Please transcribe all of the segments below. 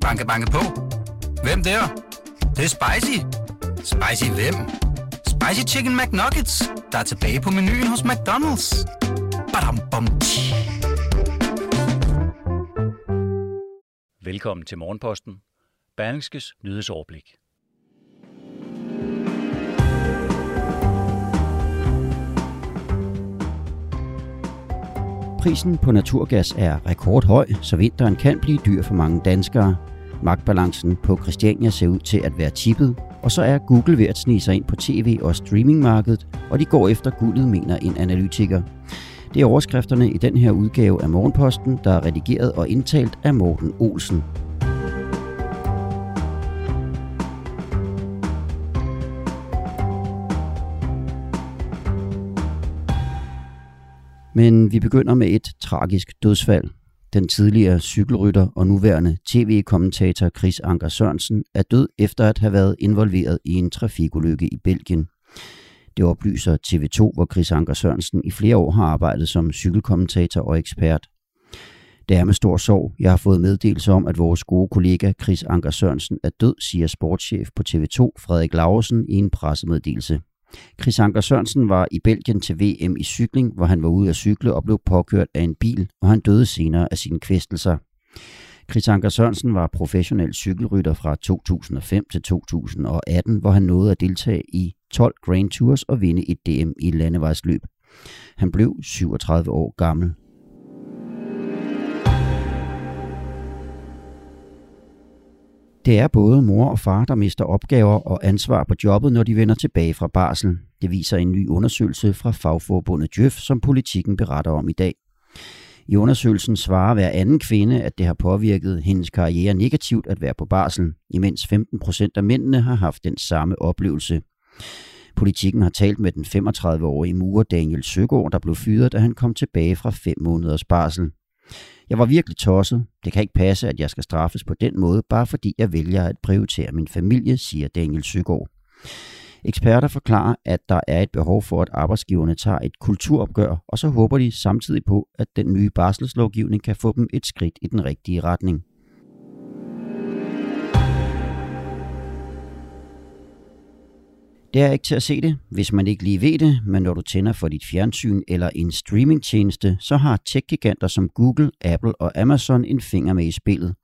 Banke, banke på. Hvem der? Det, det er spicy. Spicy hvem? Spicy Chicken McNuggets, der er tilbage på menuen hos McDonald's. Badum, bom, tji. Velkommen til Morgenposten. Berlingskes nyhedsoverblik. Prisen på naturgas er rekordhøj, så vinteren kan blive dyr for mange danskere. Magtbalancen på Christiania ser ud til at være tippet, og så er Google ved at snige sig ind på tv- og streamingmarkedet, og de går efter guldet, mener en analytiker. Det er overskrifterne i den her udgave af Morgenposten, der er redigeret og indtalt af Morten Olsen. Men vi begynder med et tragisk dødsfald. Den tidligere cykelrytter og nuværende tv-kommentator Chris Anker Sørensen er død efter at have været involveret i en trafikulykke i Belgien. Det oplyser TV2, hvor Chris Anker Sørensen i flere år har arbejdet som cykelkommentator og ekspert. Det er med stor sorg, jeg har fået meddelelse om, at vores gode kollega Chris Anker Sørensen er død, siger sportschef på TV2 Frederik Lausen i en pressemeddelelse. Chris Anker Sørensen var i Belgien til VM i cykling, hvor han var ude at cykle og blev påkørt af en bil, og han døde senere af sine kvæstelser. Chris Anker Sørensen var professionel cykelrytter fra 2005 til 2018, hvor han nåede at deltage i 12 Grand Tours og vinde et DM i landevejsløb. Han blev 37 år gammel. Det er både mor og far, der mister opgaver og ansvar på jobbet, når de vender tilbage fra barsel. Det viser en ny undersøgelse fra fagforbundet Djøf, som politikken beretter om i dag. I undersøgelsen svarer hver anden kvinde, at det har påvirket hendes karriere negativt at være på barsel, imens 15 procent af mændene har haft den samme oplevelse. Politikken har talt med den 35-årige murer Daniel Søgaard, der blev fyret, da han kom tilbage fra fem måneders barsel. Jeg var virkelig tosset. Det kan ikke passe, at jeg skal straffes på den måde, bare fordi jeg vælger at prioritere min familie, siger Daniel Søgaard. Eksperter forklarer, at der er et behov for, at arbejdsgiverne tager et kulturopgør, og så håber de samtidig på, at den nye barselslovgivning kan få dem et skridt i den rigtige retning. Det er ikke til at se det, hvis man ikke lige ved det, men når du tænder for dit fjernsyn eller en streamingtjeneste, så har tech-giganter som Google, Apple og Amazon en finger med i spillet.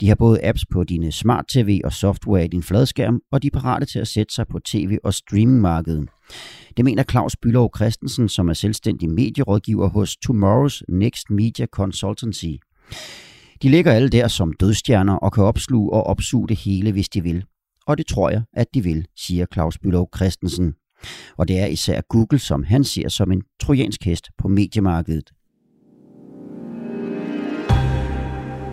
De har både apps på dine smart-tv og software i din fladskærm, og de er parate til at sætte sig på tv- og streamingmarkedet. Det mener Claus Bylov Christensen, som er selvstændig medierådgiver hos Tomorrow's Next Media Consultancy. De ligger alle der som dødstjerner og kan opsluge og opsuge det hele, hvis de vil. Og det tror jeg, at de vil, siger Claus Bylov Christensen. Og det er især Google, som han ser som en trojansk hest på mediemarkedet.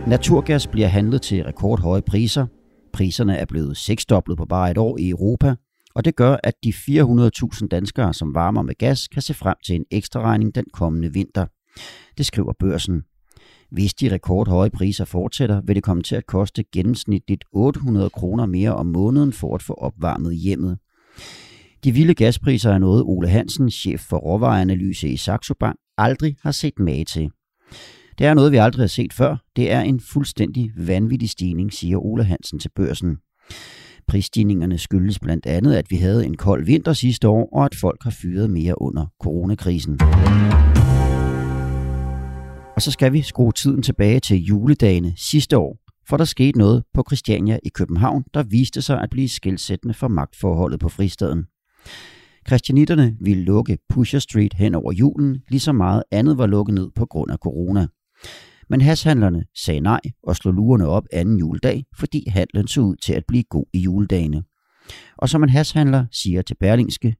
Naturgas bliver handlet til rekordhøje priser. Priserne er blevet seksdoblet på bare et år i Europa, og det gør, at de 400.000 danskere, som varmer med gas, kan se frem til en ekstra regning den kommende vinter. Det skriver børsen. Hvis de rekordhøje priser fortsætter, vil det komme til at koste gennemsnitligt 800 kroner mere om måneden for at få opvarmet hjemmet. De vilde gaspriser er noget Ole Hansen, chef for råvareanalyse i Saxo Bank, aldrig har set mage til. Det er noget, vi aldrig har set før. Det er en fuldstændig vanvittig stigning, siger Ole Hansen til børsen. Prisstigningerne skyldes blandt andet, at vi havde en kold vinter sidste år, og at folk har fyret mere under coronakrisen. Og så skal vi skrue tiden tilbage til juledagene sidste år, for der skete noget på Christiania i København, der viste sig at blive skilsættende for magtforholdet på fristaden. Christianitterne ville lukke Pusher Street hen over julen, ligesom meget andet var lukket ned på grund af corona. Men hashandlerne sagde nej og slog lurerne op anden juledag, fordi handlen så ud til at blive god i juledagene. Og som en hashandler siger til Berlingske,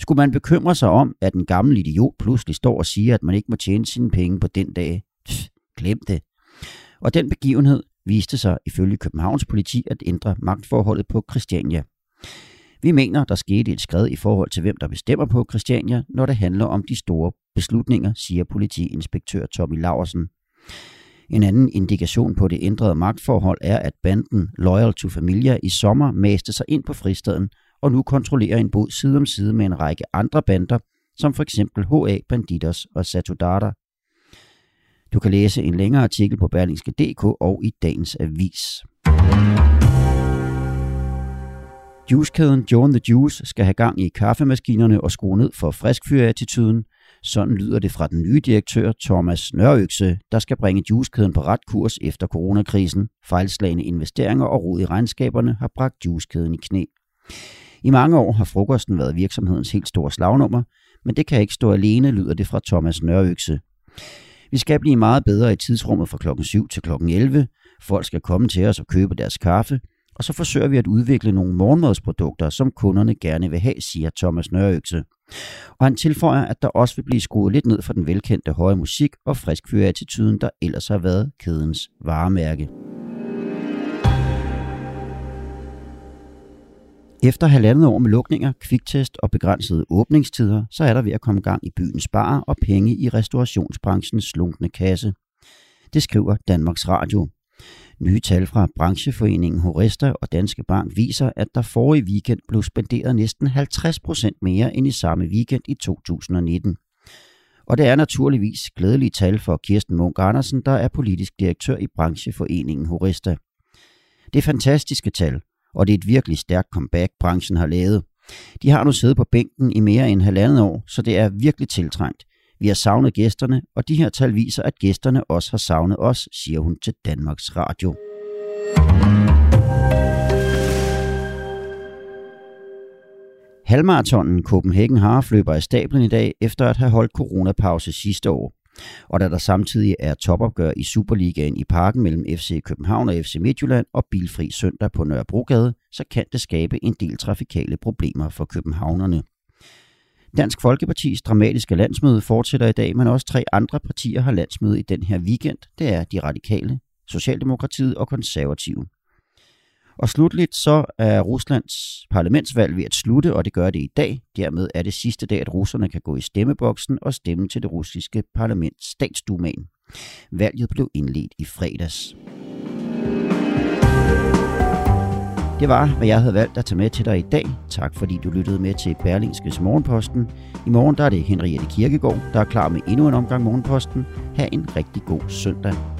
skulle man bekymre sig om, at en gammel idiot pludselig står og siger, at man ikke må tjene sine penge på den dag? Pff, glem det. Og den begivenhed viste sig ifølge Københavns politi at ændre magtforholdet på Christiania. Vi mener, der skete et skred i forhold til, hvem der bestemmer på Christiania, når det handler om de store beslutninger, siger politiinspektør Tommy Laversen. En anden indikation på det ændrede magtforhold er, at banden Loyal to Familia i sommer maste sig ind på fristaden og nu kontrollerer en bod side om side med en række andre bander, som for eksempel HA Banditos og Satudata. Du kan læse en længere artikel på berlingske.dk og i dagens avis. Juicekæden John the Juice skal have gang i kaffemaskinerne og skrue ned for friskfyrattituden. Sådan lyder det fra den nye direktør Thomas Nørøkse, der skal bringe juicekæden på ret kurs efter coronakrisen. Fejlslagende investeringer og rod i regnskaberne har bragt juicekæden i knæ. I mange år har frokosten været virksomhedens helt store slagnummer, men det kan ikke stå alene, lyder det fra Thomas Nørøkse. Vi skal blive meget bedre i tidsrummet fra klokken 7 til klokken 11. Folk skal komme til os og købe deres kaffe, og så forsøger vi at udvikle nogle morgenmadsprodukter, som kunderne gerne vil have, siger Thomas Nørøkse. Og han tilføjer, at der også vil blive skruet lidt ned for den velkendte høje musik og friskfyrattituden, der ellers har været kædens varemærke. Efter halvandet år med lukninger, kviktest og begrænsede åbningstider, så er der ved at komme gang i byens bar og penge i restaurationsbranchens slunkne kasse. Det skriver Danmarks Radio. Nye tal fra brancheforeningen Horesta og Danske Bank viser, at der forrige weekend blev spenderet næsten 50% mere end i samme weekend i 2019. Og det er naturligvis glædelige tal for Kirsten Munk Andersen, der er politisk direktør i brancheforeningen Horesta. Det er fantastiske tal, og det er et virkelig stærkt comeback, branchen har lavet. De har nu siddet på bænken i mere end halvandet år, så det er virkelig tiltrængt. Vi har savnet gæsterne, og de her tal viser, at gæsterne også har savnet os, siger hun til Danmarks Radio. Halmaratonen Copenhagen Half løber i stablen i dag, efter at have holdt coronapause sidste år. Og da der samtidig er topopgør i Superligaen i parken mellem FC København og FC Midtjylland og bilfri søndag på Nørrebrogade, så kan det skabe en del trafikale problemer for københavnerne. Dansk Folkepartis dramatiske landsmøde fortsætter i dag, men også tre andre partier har landsmøde i den her weekend. Det er de radikale, Socialdemokratiet og Konservative. Og slutligt så er Ruslands parlamentsvalg ved at slutte, og det gør det i dag. Dermed er det sidste dag, at russerne kan gå i stemmeboksen og stemme til det russiske parlament statsdumaen. Valget blev indledt i fredags. Det var, hvad jeg havde valgt at tage med til dig i dag. Tak fordi du lyttede med til Berlingskes Morgenposten. I morgen der er det Henriette Kirkegaard, der er klar med endnu en omgang Morgenposten. Ha' en rigtig god søndag.